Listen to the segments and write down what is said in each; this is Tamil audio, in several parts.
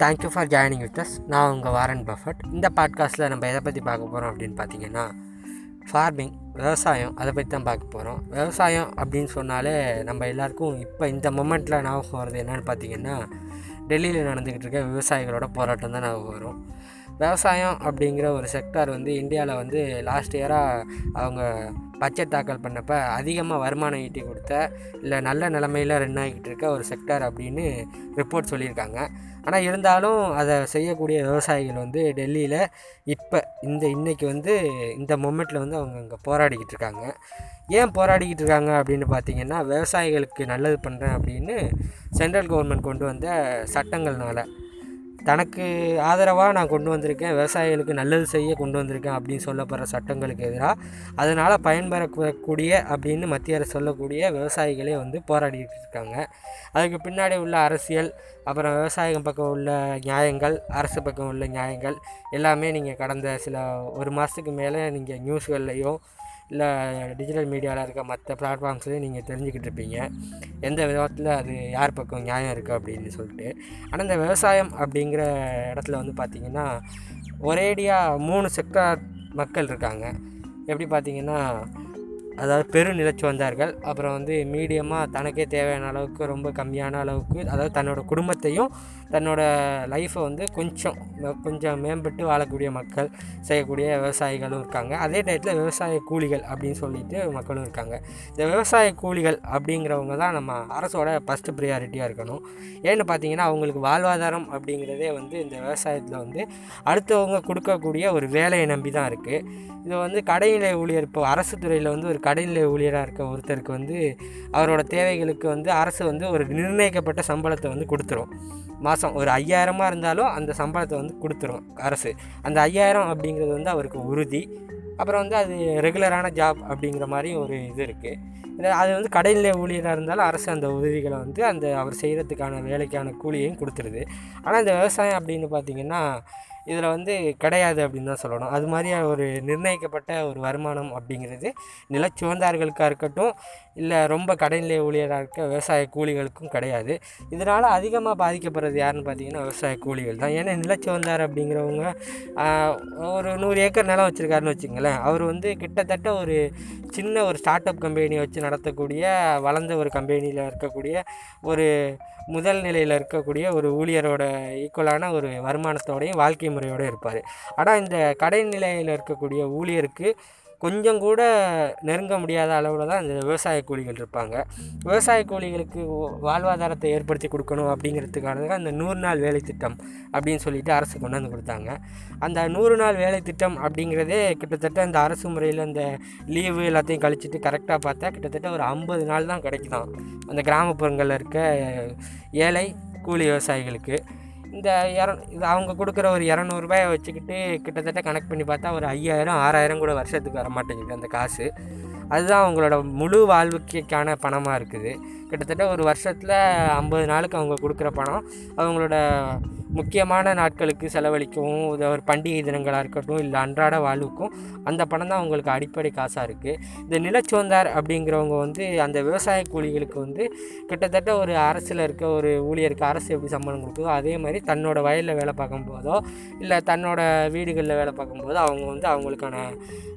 Thank you for joining with us நான் உங்கள் வாரன் பஃபட். இந்த பாட்காஸ்ட்டில் நம்ம எதை பற்றி பார்க்க போகிறோம் அப்படின்னு பார்த்தீங்கன்னா ஃபார்மிங் விவசாயம் அதை பற்றி தான் பார்க்க போகிறோம் விவசாயம் அப்படின்னு சொன்னாலே நம்ம எல்லாருக்கும் இப்போ இந்த மொமெண்ட்டில் ஞாபகம் வருது என்னென்னு பார்த்தீங்கன்னா டெல்லியில் நடந்துக்கிட்டு இருக்க விவசாயிகளோட போராட்டம் தான் ஞாபகம் வரும். விவசாயம் அப்படிங்கிற ஒரு செக்டார் வந்து இந்தியாவில் வந்து லாஸ்ட் இயராக அவங்க பட்ஜெட் தாக்கல் பண்ணப்போ அதிகமாக வருமானம் ஈட்டி கொடுத்த இல்லை நல்ல நிலமையில் ரன் ஆகிக்கிட்டு இருக்க ஒரு செக்டார் அப்படின்னு ரிப்போர்ட் சொல்லியிருக்காங்க. ஆனால் இருந்தாலும் அதை செய்யக்கூடிய விவசாயிகள் வந்து டெல்லியில் இப்போ இந்த இன்றைக்கி வந்து இந்த மொமெண்ட்டில் வந்து அவங்க அங்கே போராடிக்கிட்டு இருக்காங்க. ஏன் போராடிக்கிட்டு இருக்காங்க அப்படின்னு பார்த்தீங்கன்னா விவசாயிகளுக்கு நல்லது பண்ணுறேன் அப்படின்னு சென்ட்ரல் கவர்மெண்ட் கொண்டு வந்த சட்டங்கள்னால. தனக்கு ஆதரவாக நான் கொண்டு வந்திருக்கேன் விவசாயிகளுக்கு நல்லது செய்ய கொண்டு வந்திருக்கேன் அப்படின்னு சொல்லப்படுற சட்டங்களுக்கு எதிராக அதனால் பயன்பெறக்கூடிய அப்படின்னு மத்திய அரசு சொல்லக்கூடிய விவசாயிகளே வந்து போராடிட்டு இருக்காங்க. அதுக்கு பின்னாடி உள்ள அரசியல் அப்புறம் விவசாயம் பக்கம் உள்ள நியாயங்கள் அரசு பக்கம் உள்ள நியாயங்கள் எல்லாமே நீங்கள் கடந்த சில ஒரு மாதத்துக்கு மேலே நீங்கள் நியூஸ்கள்லையும் இல்லை டிஜிட்டல் மீடியாவில் இருக்க மற்ற பிளாட்ஃபார்ம்ஸ்லேயும் நீங்கள் தெரிஞ்சுக்கிட்டு இருப்பீங்க. எந்த விதத்தில் அது யார் பக்கம் நியாயம் இருக்குது அப்படின்னு சொல்லிட்டு. ஆனால் இந்த விவசாயம் அப்படிங்கிற இடத்துல வந்து பார்த்திங்கன்னா ஒரேடியாக மூணு செக்டார் மக்கள் இருக்காங்க. எப்படி பார்த்திங்கன்னா அதாவது பெருநிலச்சி நிலச்சுவந்தார்கள் அப்புறம் வந்து மீடியமாக தனக்கே தேவையான அளவுக்கு ரொம்ப கம்மியான அளவுக்கு அதாவது தன்னோட குடும்பத்தையும் தன்னோட லைஃப்பை வந்து கொஞ்சம் கொஞ்சம் மேம்பட்டு வாழக்கூடிய மக்கள் செய்யக்கூடிய விவசாயிகளும் இருக்காங்க. அதே டயத்தில் விவசாய கூலிகள் அப்படின்னு சொல்லிட்டு மக்களும் இருக்காங்க. இந்த விவசாய கூலிகள் அப்படிங்கிறவங்க தான் நம்ம அரசோட ஃபஸ்ட்டு ப்ரியாரிட்டியாக இருக்கணும். ஏன்னு பார்த்தீங்கன்னா அவங்களுக்கு வாழ்வாதாரம் அப்படிங்கிறதே வந்து இந்த விவசாயத்தில் வந்து அடுத்தவங்க கொடுக்கக்கூடிய ஒரு வேலையை நம்பி தான் இருக்குது இது வந்து கடைநிலை ஊழியர் இப்போ அரசு துறையில் வந்து ஒரு கடையில் ஊழியராக இருக்க ஒருத்தருக்கு வந்து அவரோட தேவைகளுக்கு வந்து அரசு வந்து ஒரு நிர்ணயிக்கப்பட்ட சம்பளத்தை வந்து கொடுத்துரும். மாதம் ஒரு ஐயாயிரமாக இருந்தாலும் அந்த சம்பளத்தை வந்து கொடுத்துரும் அரசு. அந்த ஐயாயிரம் அப்படிங்கிறது வந்து அவருக்கு உறுதி. அப்புறம் வந்து அது ரெகுலரான ஜாப் அப்படிங்கிற மாதிரி ஒரு இது இருக்குது அது வந்து கடைநிலை ஊழியராக இருந்தாலும் அரசு அந்த உதவிகளை வந்து அந்த அவர் செய்கிறதுக்கான வேலைக்கான கூலியையும் கொடுத்துருது. ஆனால் இந்த விவசாயம் அப்படின்னு பார்த்திங்கன்னா இதில் வந்து கிடையாது அப்படின்னு தான் சொல்லணும். அது மாதிரி ஒரு நிர்ணயிக்கப்பட்ட ஒரு வருமானம் அப்படிங்கிறது நிலச்சுவந்தார்களுக்காக இருக்கட்டும் இல்லை ரொம்ப கடைநிலை ஊழியராக இருக்க விவசாய கூலிகளுக்கும் கிடையாது. இதனால் அதிகமாக பாதிக்கப்படுறது யாருன்னு பார்த்தீங்கன்னா விவசாய கூலிகள் தான். ஏன்னா நிலச்சுவந்தார் அப்படிங்கிறவங்க ஒரு நூறு ஏக்கர் நிலம் வச்சுருக்காருன்னு வச்சுங்களேன் அவர் வந்து கிட்டத்தட்ட ஒரு சின்ன ஒரு ஸ்டார்ட் அப் கம்பெனியை வச்சு நடத்தக்கூடிய வளர்ந்த ஒரு கம்பெனியில் இருக்கக்கூடிய ஒரு முதல் நிலையில் இருக்கக்கூடிய ஒரு ஊழியரோட ஈக்குவலான ஒரு வருமானத்தோடையும் வாழ்க்கை முறையோடு இருப்பார். ஆனால் இந்த கடைநிலையில் இருக்கக்கூடிய ஊழியருக்கு கொஞ்சம் கூட நெருங்க முடியாத அளவில் தான் இந்த விவசாய கூலிகள் இருப்பாங்க. விவசாய கூலிகளுக்கு வாழ்வாதாரத்தை ஏற்படுத்தி கொடுக்கணும் அப்படிங்கிறதுக்கான அந்த நூறு நாள் வேலை திட்டம் அப்படின்னு சொல்லிட்டு அரசு கொண்டாந்து கொடுத்தாங்க. அந்த நூறு நாள் வேலை திட்டம் அப்படிங்கிறதே கிட்டத்தட்ட இந்த அரசு முறையில் இந்த லீவு எல்லாத்தையும் கழிச்சிட்டு கரெக்டாக பார்த்தா கிட்டத்தட்ட ஒரு ஐம்பது நாள் தான் கிடைக்குதான். அந்த கிராமப்புறங்களில் இருக்க ஏழை கூலி விவசாயிகளுக்கு. இந்த இர இது அவங்க கொடுக்குற ஒரு இரநூறுபாயை வச்சுக்கிட்டு கிட்டத்தட்ட கனெக்ட் பண்ணி பார்த்தா ஒரு ஐயாயிரம் ஆறாயிரம் கூட வருஷத்துக்கு வர மாட்டேங்குது அந்த காசு. அதுதான் அவங்களோட முழு வாழ்வுக்கான பணமாக இருக்குது. கிட்டத்தட்ட ஒரு வருஷத்தில் ஐம்பது நாளுக்கு அவங்க கொடுக்குற பணம். அவங்களோட முக்கியமான நாட்களுக்கு செலவழிக்கவும் ஒரு பண்டிகை தினங்களாக இருக்கட்டும் இல்லை அன்றாட வாழ்வுக்கும் அந்த பணம் தான் அவங்களுக்கு அடிப்படை காசாக இருக்குது இந்த நிலச்சோந்தார் அப்படிங்கிறவங்க வந்து அந்த விவசாய கூலிகளுக்கு வந்து கிட்டத்தட்ட ஒரு அரசில் இருக்க ஒரு ஊழியருக்கு அரசு எப்படி சம்பளம் கொடுக்குதோ அதே மாதிரி தன்னோட வயலில் வேலை பார்க்கும்போதோ இல்லை தன்னோட வீடுகளில் வேலை பார்க்கும்போதோ அவங்க வந்து அவங்களுக்கான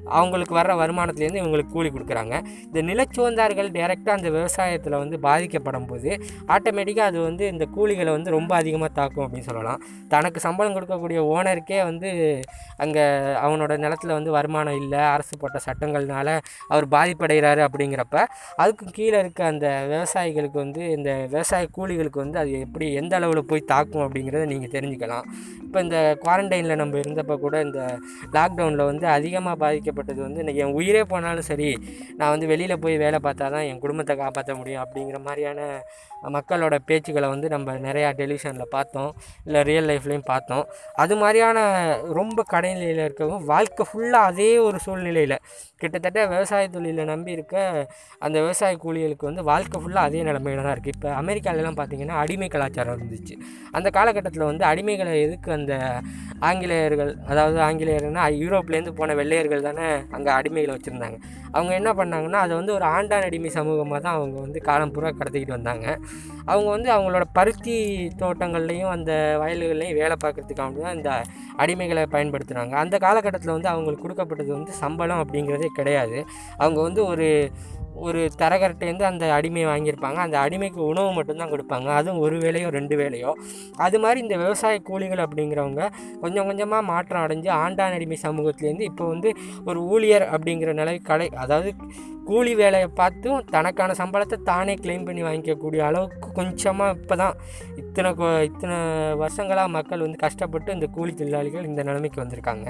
அவங்களுக்கு வர்ற வருமானத்துலேருந்து இவங்களுக்கு கூலி கொடுக்குறாங்க. இந்த நிலச்சோந்தார்கள் டைரெக்டாக அந்த விவசாயத்தில் வந்து பாதிக்கப்படும் போது ஆட்டோமேட்டிக்காக அது வந்து இந்த கூலிகளை வந்து ரொம்ப அதிகமாக தாக்கும் அப்படின்னு சொல்லலாம். தனக்கு சம்பளம் கொடுக்கக்கூடிய ஓனருக்கே வந்து அங்கே அவனோட நிலத்தில் வந்து வருமானம் இல்லை அரசு போட்ட சட்டங்கள்னால அவர் பாதிப்படைகிறாரு அப்படிங்கிறப்ப அதுக்கு கீழே இருக்க அந்த விவசாயிகளுக்கு வந்து இந்த விவசாய கூலிகளுக்கு வந்து அது எப்படி எந்த அளவில் போய் தாக்கும் அப்படிங்கிறத நீங்கள் தெரிஞ்சுக்கலாம். இப்போ இந்த குவாரண்டைனில் நம்ம இருந்தப்போ கூட இந்த லாக்டவுனில் வந்து அதிகமாக பாதிக்கப்பட்டது வந்து இன்றைக்கி என் உயிரே போனாலும் சரி நான் வந்து வெளியில் போய் வேலை பார்த்தா தான் என் குடும்பத்தை காப்பாற்ற முடியும் அப்படிங்கிற மாதிரியான மக்களோட பேச்சுக்களை வந்து நம்ம நிறையா டெலிவிஷனில் பார்த்தோம் இல்லை ரியல் லைஃப்லேயும் பார்த்தோம். அது மாதிரியான ரொம்ப கடைநிலையில் இருக்கவும் வாழ்க்கை ஃபுல்லாக அதே ஒரு சூழ்நிலையில். கிட்டத்தட்ட விவசாய தொழிலை நம்பி இருக்க அந்த விவசாய கூலிகளுக்கு வந்து வாழ்க்கை ஃபுல்லாக அதே நிலமையில தான் இருக்குது இப்போ அமெரிக்காலலாம் பார்த்திங்கன்னா அடிமை கலாச்சாரம் இருந்துச்சு. அந்த காலகட்டத்தில் வந்து அடிமைகளை எதுக்கு அந்த ஆங்கிலேயர்கள் அதாவது ஆங்கிலேயர்னா யூரோப்லேருந்து போன வெள்ளையர்கள் தானே அங்கே அடிமைகளை வச்சுருந்தாங்க. அவங்க என்ன பண்ணாங்கன்னா அதை வந்து ஒரு ஆண்டான் அடிமை சமூகமாக தான் அவங்க வந்து காலம் பூரா கடத்திக்கிட்டு வந்தாங்க. அவங்க வந்து அவங்களோட பருத்தி தோட்டங்கள்லேயும் அந்த வயல்கள்லையும் வேலை பார்க்குறதுக்காக தான் இந்த அடிமைகளை பயன்படுத்துகிறாங்க அந்த காலகட்டத்தில் வந்து அவங்களுக்கு கொடுக்கப்பட்டது வந்து சம்பளம் அப்படிங்கிறதே கிடையாது. அவங்க வந்து ஒரு ஒரு தரகர்கிட்டேருந்து அந்த அடிமையை வாங்கியிருப்பாங்க. அந்த அடிமைக்கு உணவு மட்டும்தான் கொடுப்பாங்க. அதுவும் ஒரு வேலையோ ரெண்டு வேலையோ அது மாதிரி இந்த விவசாய கூலிகள் அப்படிங்கிறவங்க கொஞ்சம் கொஞ்சமாக மாற்றம் அடைஞ்சு ஆண்டான் அடிமை சமூகத்துலேருந்து இப்போ வந்து ஒரு ஊழியர் அப்படிங்கிற நிலை கடை அதாவது கூலி வேலையை பார்த்தும் தனக்கான சம்பளத்தை தானே கிளைம் பண்ணி வாங்கிக்கக்கூடிய அளவுக்கு கொஞ்சமாக இப்போ தான் இத்தனை இத்தனை வருஷங்களாக மக்கள் வந்து கஷ்டப்பட்டு இந்த கூலி தொழிலாளிகள் இந்த நிலைமைக்கு வந்திருக்காங்க.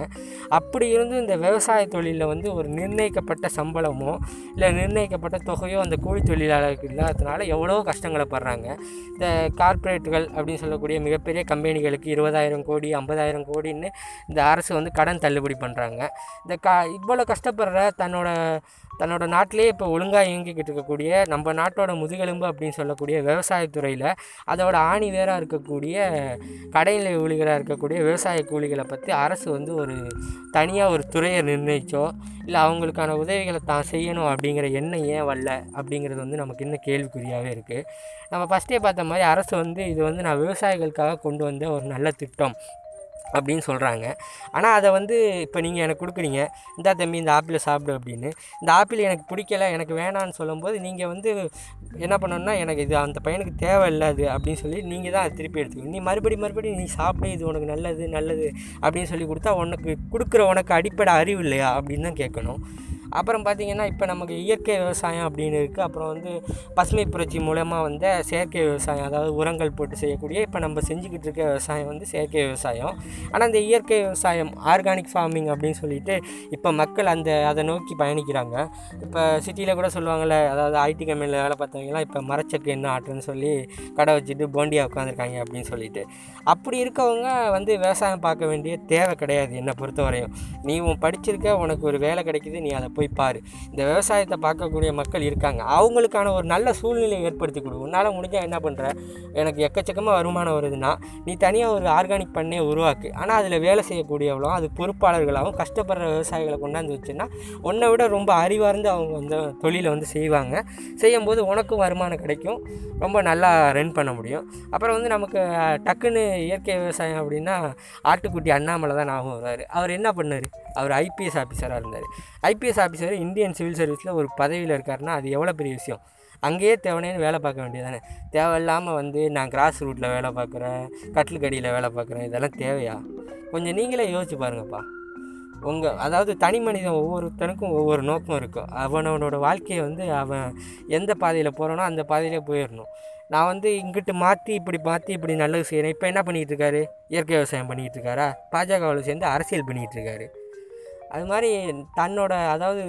அப்படி இருந்து இந்த விவசாய தொழிலில் வந்து ஒரு நிர்ணயிக்கப்பட்ட சம்பளமோ இல்லை நிர்ணயிக்கப்பட்ட தொகையோ அந்த கூலி தொழிலாளர்களுக்கு இல்லாததுனால எவ்வளோ கஷ்டங்களை படுறாங்க. இந்த கார்ப்பரேட்டுகள் அப்படின்னு சொல்லக்கூடிய மிகப்பெரிய கம்பெனிகளுக்கு இருபதாயிரம் கோடி ஐம்பதாயிரம் கோடின்னு இந்த அரசு வந்து கடன் தள்ளுபடி பண்ணுறாங்க இந்த கா இவ்வளோ கஷ்டப்படுற தன்னோட தன்னோட நாட்டிலே இப்போ ஒழுங்காக இயங்கிக்கிட்டு இருக்கக்கூடிய நம்ம நாட்டோட முதுகெலும்பு அப்படின்னு சொல்லக்கூடிய விவசாயத்துறையில் அதோட ஆணி வேராக இருக்கக்கூடிய கடைநிலை ஊழிகளாக இருக்கக்கூடிய விவசாய கூலிகளை பற்றி அரசு வந்து ஒரு தனியாக ஒரு துறையை நிர்ணயிச்சோ இல்லை அவங்களுக்கான உதவிகளை தான் செய்யணும் அப்படிங்கிற எண்ணம் ஏன் வரல அப்படிங்கிறது வந்து நமக்கு இன்னும் கேள்விக்குறியாகவே இருக்குது நம்ம ஃபஸ்ட்டே பார்த்த மாதிரி அரசு வந்து இது வந்து நான் விவசாயிகளுக்காக கொண்டு வந்த ஒரு நல்ல திட்டம். அப்படின்னு சொல்கிறாங்க ஆனால் அதை வந்து இப்போ நீங்கள் எனக்கு கொடுக்குறீங்க. இந்தா தம்பி இந்த ஆப்பிளை சாப்பிடு அப்படின்னு. இந்த ஆப்பிள் எனக்கு பிடிக்கல எனக்கு வேணான்னு சொல்லும்போது நீங்கள் வந்து என்ன பண்ணணும்னா எனக்கு இது அந்த பையனுக்கு தேவையில்லை அது அப்படின்னு சொல்லி நீங்கள் தான் அதை திருப்பி எடுத்துக்கணும். நீ மறுபடி மறுபடியும் நீ சாப்பிடு இது உனக்கு நல்லது நல்லது அப்படின்னு சொல்லி கொடுத்தா உனக்கு கொடுக்குற உனக்கு அடிப்படை அறிவு இல்லையா அப்படின்னு தான் கேட்கணும். அப்புறம் பார்த்திங்கன்னா இப்போ நமக்கு இயற்கை விவசாயம் அப்படின்னு இருக்குது அப்புறம் வந்து பசுமை புரட்சி மூலமாக வந்த செயற்கை விவசாயம் அதாவது உரங்கள் போட்டு செய்யக்கூடிய இப்போ நம்ம செஞ்சுக்கிட்டு இருக்க விவசாயம் வந்து செயற்கை விவசாயம். ஆனால் இந்த இயற்கை விவசாயம் ஆர்கானிக் ஃபார்மிங் அப்படின்னு சொல்லிட்டு இப்போ மக்கள் அந்த அதை நோக்கி பயணிக்கிறாங்க. இப்போ சிட்டியில் கூட சொல்லுவாங்கள்ல அதாவது ஐடி கம்பெனியில் வேலை பார்த்தவங்கலாம் இப்போ மரச்சக்கு என்ன ஆட்டுன்னு சொல்லி கடை வச்சுட்டு போண்டியாக உட்காந்துருக்காங்க அப்படின்னு சொல்லிட்டு. அப்படி இருக்கவங்க வந்து விவசாயம் பார்க்க வேண்டிய தேவை கிடையாது என்னை பொறுத்தவரையும். நீ உன் படிச்சிருக்க உனக்கு ஒரு வேலை கிடைக்குது நீ அதை போய் பாரு. இந்த விவசாயத்தை பார்க்கக்கூடிய மக்கள் இருக்காங்க. அவங்களுக்கான ஒரு நல்ல சூழ்நிலையை ஏற்படுத்தி கொடு. உன்னால் முடிஞ்சால் என்ன பண்ணுற எனக்கு எக்கச்சக்கமாக வருமானம் வருதுன்னா நீ தனியாக ஒரு ஆர்கானிக் பண்ணையை உருவாக்கு. ஆனால் அதில் வேலை செய்யக்கூடியவளும் அது பொறுப்பாளர்களாகவும் கஷ்டப்படுற விவசாயிகளை கொண்டாந்து வச்சுன்னா உன்னை விட ரொம்ப அறிவார்ந்து அவங்க அந்த தொழிலை வந்து செய்வாங்க. செய்யும்போது உனக்கும் வருமானம் கிடைக்கும். ரொம்ப நல்லா ரன் பண்ண முடியும். அப்புறம் வந்து நமக்கு டக்குன்னு இயற்கை விவசாயம் அப்படின்னா ஆட்டுக்குட்டி அண்ணாமலை தான் ஞாபகம் வருவார் அவர் என்ன பண்ணார்? அவர் ஐபிஎஸ் ஆஃபீஸராக இருந்தார். ஐபிஎஸ் ஆஃபீஸர் இந்தியன் சிவில் சர்வீஸில் ஒரு பதவியில் இருக்காருன்னா அது எவ்வளோ பெரிய விஷயம்? அங்கேயே தேவனேன்னு வேலை பார்க்க வேண்டியதானே தேவையில்லாமல் வந்து நான் கிராஸ் ரூட்டில் வேலை பார்க்குறேன் கட்டிலுக்கடியில் வேலை பார்க்குறேன் இதெல்லாம் தேவையா? கொஞ்சம் நீங்களே யோசிச்சு பாருங்கப்பா. உங்கள் அதாவது தனி மனிதன் ஒவ்வொருத்தனுக்கும் ஒவ்வொரு நோக்கம் இருக்கும் அவனவனோட வாழ்க்கையை வந்து அவன் எந்த பாதையில் போகிறானோ அந்த பாதையிலே போயிடணும். நான் வந்து இங்கிட்டு மாற்றி இப்படி மாற்றி இப்படி நல்லது செய்கிறேன் இப்போ என்ன பண்ணிகிட்டு இருக்காரு? இயற்கை விவசாயம் பண்ணிகிட்டு இருக்காரா? பாஜகவில் சேர்ந்து அரசியல் பண்ணிகிட்டு இருக்காரு. அது மாதிரி தன்னோட அதாவது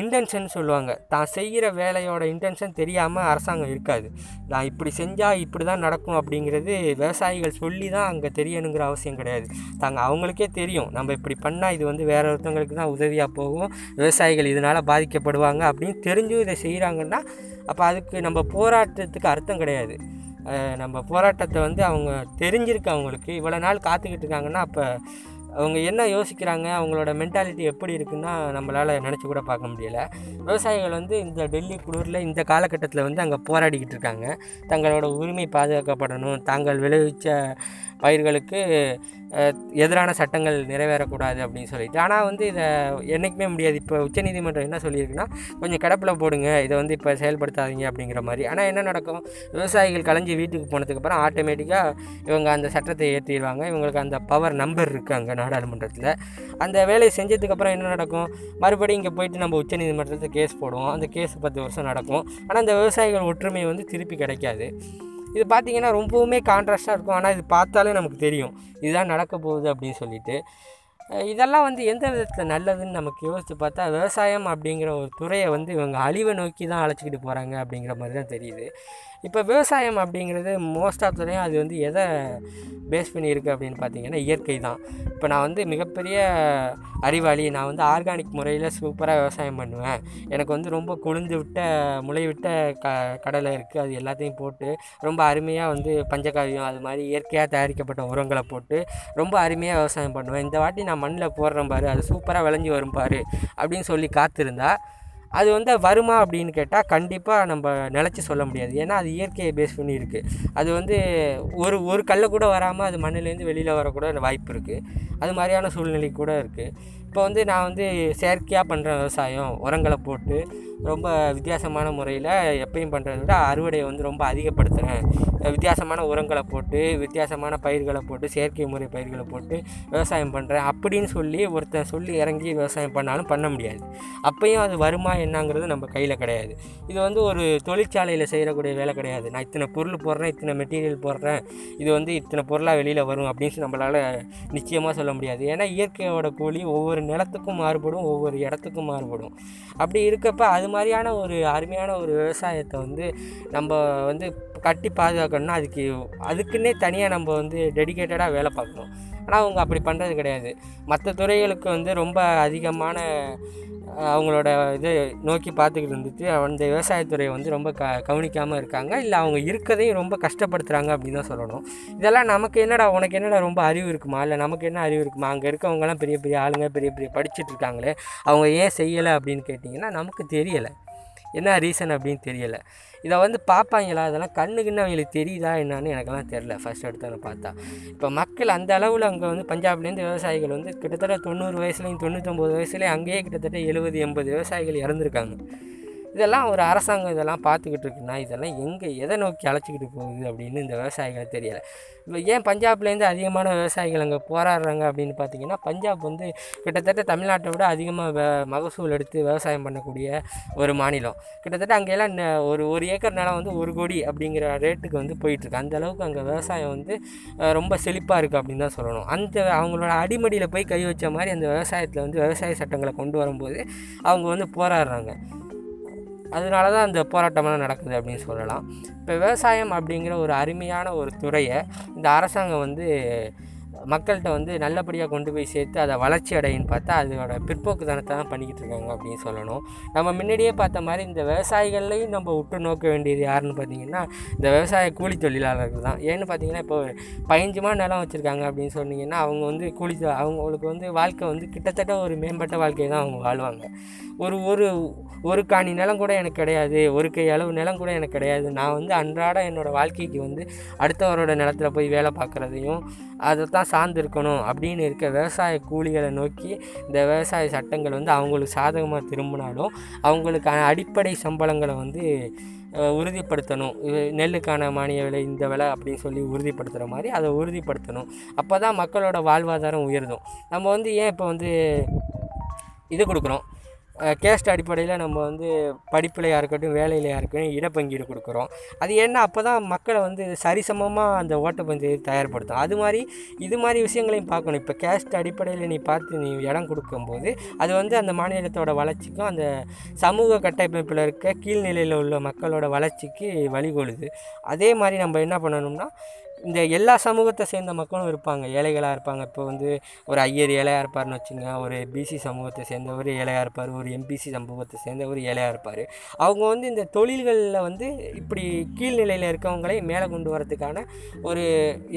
இன்டென்ஷன் சொல்லுவாங்க. தான் செய்கிற வேலையோட இன்டென்ஷன் தெரியாமல் அரசாங்கம் இருக்காது. நான் இப்படி செஞ்சால் இப்படி தான் நடக்கும் அப்படிங்கிறது விவசாயிகள் சொல்லி தான் அங்கே தெரியணுங்கிற அவசியம் கிடையாது. தாங்க அவங்களுக்கே தெரியும். நம்ம இப்படி பண்ணால் இது வந்து வேற ஒருத்தவங்களுக்கு தான் உதவியாக போகும். விவசாயிகள் இதனால் பாதிக்கப்படுவாங்க அப்படின்னு தெரிஞ்சும் இதை செய்கிறாங்கன்னா அப்போ அதுக்கு நம்ம போராட்டத்துக்கு அர்த்தம் கிடையாது. நம்ம போராட்டத்தை வந்து அவங்க தெரிஞ்சிருக்கு அவங்களுக்கு. இவ்வளோ நாள் காத்துக்கிட்டு இருக்காங்கன்னா அப்போ அவங்க என்ன யோசிக்கிறாங்க அவங்களோட மென்டாலிட்டி எப்படி இருக்குன்னா நம்மளால் நினச்சி கூட பார்க்க முடியல. விவசாயிகள் வந்து இந்த டெல்லி குளிரில் இந்த காலகட்டத்தில் வந்து அங்கே போராடிக்கிட்டு இருக்காங்க. தங்களோட உரிமை பாதுகாக்கப்படணும். தாங்கள் விளைவிச்ச பயிர்களுக்கு எதிரான சட்டங்கள் நிறைவேறக்கூடாது அப்படின்னு சொல்லிட்டு. ஆனால் வந்து இதை என்றைக்குமே முடியாது. இப்போ உச்சநீதிமன்றம் என்ன சொல்லியிருக்குன்னா கொஞ்சம் கிடப்பில் போடுங்க. இதை வந்து இப்போ செயல்படுத்தாதீங்க அப்படிங்கிற மாதிரி. ஆனால் என்ன நடக்கும்? விவசாயிகள் கலைஞ்சி வீட்டுக்கு போனதுக்கப்புறம் ஆட்டோமேட்டிக்காக இவங்க அந்த சட்டத்தை ஏற்றிடுவாங்க இவங்களுக்கு அந்த பவர் நம்பர் இருக்குது அங்கே. நாடாளுமன்றத்தில். அந்த வேலையை செஞ்சதுக்கப்புறம் என்ன நடக்கும்? மறுபடியும் இங்கே போயிட்டு நம்ம உச்சநீதிமன்றத்தில் கேஸ் போடுவோம். அந்த கேஸ் பத்து வருஷம் நடக்கும். ஆனால் அந்த விவசாயிகள் ஒற்றுமை வந்து திருப்பி கிடைக்காது. இது பார்த்தீங்கன்னா ரொம்பவுமே கான்ட்ராஸ்ட்டாக இருக்கும். ஆனால் இது பார்த்தாலே நமக்கு தெரியும். இதுதான் நடக்க போகுது அப்படின்னு சொல்லிட்டு. இதெல்லாம் வந்து எந்த விதத்தில் நல்லதுன்னு நமக்கு யோசித்து பார்த்தா விவசாயம் அப்படிங்கிற ஒரு துறையை வந்து இவங்க அழிவை நோக்கி தான் அழைச்சிக்கிட்டு போகிறாங்க அப்படிங்கிற மாதிரி தான் தெரியுது. இப்போ விவசாயம் அப்படிங்கிறது மோஸ்ட் ஆஃப் துறையும் அது வந்து எதை பேஸ் பண்ணியிருக்கு அப்படின்னு பார்த்தீங்கன்னா இயற்கை தான். இப்போ நான் வந்து மிகப்பெரிய அறிவாளி நான் வந்து ஆர்கானிக் முறையில் சூப்பராக விவசாயம் பண்ணுவேன். எனக்கு வந்து ரொம்ப குளிர்ந்து விட்ட முளை விட்ட க கடலை இருக்குது அது எல்லாத்தையும் போட்டு ரொம்ப அருமையாக வந்து பஞ்சகாவியம் அது மாதிரி இயற்கையாக தயாரிக்கப்பட்ட உரங்களை போட்டு ரொம்ப அருமையாக விவசாயம் பண்ணுவேன். இந்த வாட்டி நான் மண்ணில் போடுறேன் பாரு அது சூப்பராக விளைஞ்சி வரும் பாரு அப்படின்னு சொல்லி காத்திருந்தா அது வந்து வருமா அப்படின்னு கேட்டால் கண்டிப்பாக நம்ம நினச்சி சொல்ல முடியாது. ஏன்னா அது இயற்கையை பேஸ் பண்ணி இருக்குது அது வந்து ஒரு ஒரு கல்லை கூட வராமல் அது மண்ணிலேருந்து வெளியில் வரக்கூட வாய்ப்பு இருக்குது அது மாதிரியான சூழ்நிலை கூட இருக்குது இப்போ வந்து நான் வந்து செயற்கையாக பண்ணுற விவசாயம் உரங்களை போட்டு ரொம்ப வித்தியாசமான முறையில் எப்பயும் பண்ணுறத விட அறுவடையை வந்து ரொம்ப அதிகப்படுத்துகிறேன் வித்தியாசமான உரங்களை போட்டு வித்தியாசமான பயிர்களை போட்டு செயற்கை முறை பயிர்களை போட்டு விவசாயம் பண்ணுறேன் அப்படின்னு சொல்லி ஒருத்தன் சொல்லி இறங்கி விவசாயம் பண்ணாலும் பண்ண முடியாது. அப்பையும் அது வருமா என்னங்கிறது நம்ம கையில் கிடையாது. இது வந்து ஒரு தொழிற்சாலையில் செய்யக்கூடிய வேலை கிடையாது. நான் இத்தனை பொருள் போடுறேன் இத்தனை மெட்டீரியல் போடுறேன் இது வந்து இத்தனை பொருளாக வெளியில் வரும் அப்படின்னு நம்மளால் நிச்சயமாக சொல்ல முடியாது. ஏன்னா இயற்கையோட கூலி ஒவ்வொரு நிலத்துக்கும் மாறுபடும் ஒவ்வொரு இடத்துக்கும் மாறுபடும். அப்படி இருக்கப்ப அது அது மாதிரியான ஒரு அருமையான ஒரு விவசாயத்தை வந்து நம்ம வந்து கட்டி பாதுகாக்கணும்னா அதுக்கு அதுக்குன்னே தனியாக நம்ம வந்து டெடிக்கேட்டடாக வேலை பார்க்கணும். ஆனால் அவங்க அப்படி பண்ணுறது கிடையாது. மற்ற துறைகளுக்கு வந்து ரொம்ப அதிகமான அவங்களோட இது நோக்கி பார்த்துக்கிட்டு இருந்துட்டு அந்த விவசாயத்துறையை வந்து ரொம்ப க கவனிக்காமல் இருக்காங்க. இல்லை அவங்க இருக்கதையும் ரொம்ப கஷ்டப்படுத்துகிறாங்க அப்படின்னு தான் சொல்லணும். இதெல்லாம் நமக்கு என்னடா உனக்கு என்னடா ரொம்ப அறிவு இருக்குமா? இல்லை நமக்கு என்ன அறிவு இருக்குமா? அங்கே இருக்கவங்கலாம் பெரிய பெரிய ஆளுங்க பெரிய பெரிய படிச்சுட்டு இருக்காங்களே அவங்க ஏன் செய்யலை அப்படின்னு கேட்டிங்கன்னா நமக்கு தெரியலை. என்ன ரீசன் அப்படின்னு தெரியலை. இதை வந்து பார்ப்பாங்களா அதெல்லாம் கண்ணுக்குன்னு அவங்களுக்கு தெரியுதா என்னான்னு எனக்கெல்லாம் தெரில ஃபஸ்ட் எடுத்தோன்னு பார்த்தா. இப்போ மக்கள் அந்த அளவில் அங்கே வந்து பஞ்சாப்லேருந்து விவசாயிகள் வந்து கிட்டத்தட்ட தொண்ணூறு வயசுலேயும் தொண்ணூற்றொம்பது வயசுலேயும் அங்கேயே கிட்டத்தட்ட எழுபது எண்பது விவசாயிகள் இறந்துருக்காங்க. இதெல்லாம் ஒரு அரசாங்கம் இதெல்லாம் பார்த்துக்கிட்டு இருக்குன்னா இதெல்லாம் எங்கே எதை நோக்கி அழைச்சிக்கிட்டு போகுது அப்படின்னு இந்த விவசாயிகளை தெரியலை. இப்போ ஏன் பஞ்சாப்லேருந்து அதிகமான விவசாயிகள் அங்கே போராடுறாங்க அப்படின்னு பார்த்தீங்கன்னா பஞ்சாப் வந்து கிட்டத்தட்ட தமிழ்நாட்டை விட அதிகமாக வ மகசூல் எடுத்து விவசாயம் பண்ணக்கூடிய ஒரு மாநிலம். கிட்டத்தட்ட அங்கெல்லாம் ந- ஒரு ஒரு ஏக்கர் நிலம் வந்து ஒரு கோடி அப்படிங்கிற ரேட்டுக்கு வந்து போயிட்டுருக்கு. அந்தளவுக்கு அங்கே விவசாயம் வந்து ரொம்ப செழிப்பாக இருக்குது அப்படின்னு தான் சொல்லணும். அந்த அவங்களோட அடிமடியில் போய் கை வச்ச மாதிரி அந்த விவசாயத்தில் வந்து விவசாய சட்டங்களை கொண்டு வரும்போது அவங்க வந்து போராடுறாங்க. அதனால தான் அந்த போராட்டமெல்லாம் நடக்குது அப்படின்னு சொல்லலாம். இப்போ விவசாயம் அப்படிங்கிற ஒரு அருமையான ஒரு துறையை இந்த அரசாங்கம் வந்து மக்கள்கிட்ட வந்து நல்லபடியாக கொண்டு போய் சேர்த்து அதை வளர்ச்சி அடையின்னு பார்த்தா அதோட பிற்போக்குத்தனத்தை தான் பண்ணிக்கிட்டு இருக்காங்க அப்படின்னு சொல்லணும். நம்ம முன்னாடியே பார்த்த மாதிரி இந்த விவசாயிகள்லையும் நம்ம உற்று நோக்க வேண்டியது யாருன்னு பார்த்தீங்கன்னா இந்த விவசாய கூலி தொழிலாளர்கள் தான். ஏன்னு பார்த்தீங்கன்னா இப்போ பதினஞ்சுமா நிலம் வச்சுருக்காங்க அப்படின்னு சொன்னீங்கன்னா அவங்க வந்து கூலி அவங்களுக்கு வந்து வாழ்க்கை வந்து கிட்டத்தட்ட ஒரு மேம்பட்ட வாழ்க்கையை தான் அவங்க வாழ்வாங்க. ஒரு ஒரு ஒரு காணி நிலம் கூட எனக்கு கிடையாது ஒரு கை அளவு நிலம் கூட எனக்கு கிடையாது. நான் வந்து அன்றாட என்னோடய வாழ்க்கைக்கு வந்து அடுத்தவரோட நிலத்துல போய் வேலை பார்க்குறதையும் அதை தான் சார்ந்து இருக்கணும் அப்படின்னு இருக்க விவசாய கூலிகளை நோக்கி இந்த விவசாய சட்டங்கள் வந்து அவங்களுக்கு சாதகமாக திரும்பினாலும் அவங்களுக்கான அடிப்படை சம்பளங்களை வந்து உறுதிப்படுத்தணும். நெல்லுக்கான மானிய விலை இந்த விலை அப்படின்னு சொல்லி உறுதிப்படுத்துகிற மாதிரி அதை உறுதிப்படுத்தணும். அப்போ தான் மக்களோட வாழ்வாதாரம் உயர்தும். நம்ம வந்து ஏன் இப்போ வந்து இது கொடுக்குறோம்? கேஸ்ட் அடிப்படையில் நம்ம வந்து படிப்புலையாக இருக்கட்டும் வேலையிலையாக இருக்கட்டும் இடப்பங்கீடு கொடுக்குறோம். அது ஏன்னா அப்போ தான் மக்களை வந்து சரிசமமாக அந்த ஓட்டப்பந்தயத்தை தயார்படுத்தும். அது மாதிரி இது மாதிரி விஷயங்களையும் பார்க்கணும். இப்போ கேஸ்ட் அடிப்படையில் நீ பார்த்து நீ இடம் கொடுக்கும்போது அது வந்து அந்த மாநிலத்தோட வளர்ச்சிக்கும் அந்த சமூக கட்டமைப்பில் இருக்க கீழ்நிலையில் உள்ள மக்களோட வளர்ச்சிக்கு வழிகொழுது அதே மாதிரி நம்ம என்ன பண்ணணும்னா இந்த எல்லா சமூகத்தை சேர்ந்த மக்களும் இருப்பாங்க. ஏழைகளாக இருப்பாங்க. இப்போ வந்து ஒரு ஐயர் ஏழையாக இருப்பார்னு வச்சுங்க ஒரு பிசி சமூகத்தை சேர்ந்தவர் ஏழையாக இருப்பார். ஒரு எம்பிசி சமூகத்தை சேர்ந்தவர் ஏழையாக இருப்பார். அவங்க வந்து இந்த தொழில்களில் வந்து இப்படி கீழ்நிலையில் இருக்கவங்களை மேலே கொண்டு வரதுக்கான ஒரு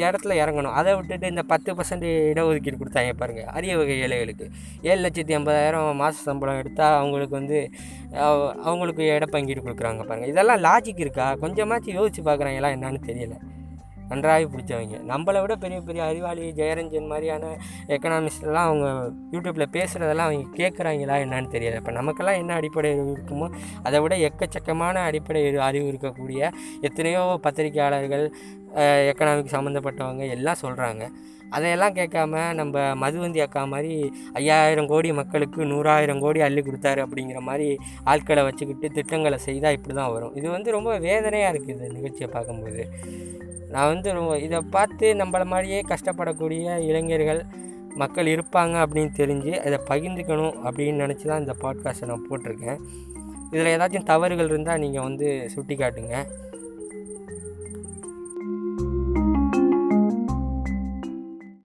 இடத்துல இறங்கணும். அதை விட்டுட்டு இந்த பத்து பர்சன்ட் இடஒதுக்கீடு கொடுத்தாங்க பாருங்கள் அரிய வகை ஏழைகளுக்கு. ஏழு லட்சத்தி ஐம்பதாயிரம் மாத சம்பளம் எடுத்தால் அவங்களுக்கு வந்து அவங்களுக்கு அவங்களுக்கு இடப்பங்கீடு கொடுக்குறாங்க பாருங்கள் இதெல்லாம் லாஜிக் இருக்கா? கொஞ்சமாச்சும் யோசிச்சு பார்க்குறாங்களா என்னன்னு தெரியல. நன்றாகவே பிடிச்சவங்க. நம்மளை விட பெரிய பெரிய அறிவாளி ஜெயரஞ்சன் மாதிரியான எக்கனாமிஸ்ட்லாம் அவங்க யூடியூப்பில் பேசுகிறதெல்லாம் அவங்க கேட்குறாங்களா என்னன்னு தெரியல. இப்போ நமக்கெல்லாம் என்ன அடிப்படை அறிவு இருக்குமோ அதை விட எக்கச்சக்கமான அடிப்படை அறிவு- இருக்கக்கூடிய எத்தனையோ பத்திரிக்கையாளர்கள் எக்கனாமிக் சம்மந்தப்பட்டவங்க எல்லாம் சொல்கிறாங்க அதையெல்லாம் கேட்காம நம்ம மதுவந்தி அக்கா மாதிரி ஐயாயிரம் கோடி மக்களுக்கு நூறாயிரம் கோடி அள்ளி கொடுத்தாரு அப்படிங்கிற மாதிரி ஆட்களை வச்சுக்கிட்டு திட்டங்களை செய்தால் இப்படி தான் வரும். இது வந்து ரொம்ப வேதனையாக இருக்குது இந்த நிகழ்ச்சியை பார்க்கும்போது. நான் வந்து இதை பார்த்து நம்மள மாதிரியே கஷ்டப்படக்கூடிய இளைஞர்கள் மக்கள் இருப்பாங்க அப்படின்னு தெரிஞ்சு அதை பகிர்ந்துக்கணும் அப்படின்னு நினச்சி தான் இந்த பாட்காஸ்ட்டை நான் போட்டிருக்கேன். இதில் ஏதாச்சும் தவறுகள் இருந்தால் நீங்கள் வந்து சுட்டி காட்டுங்க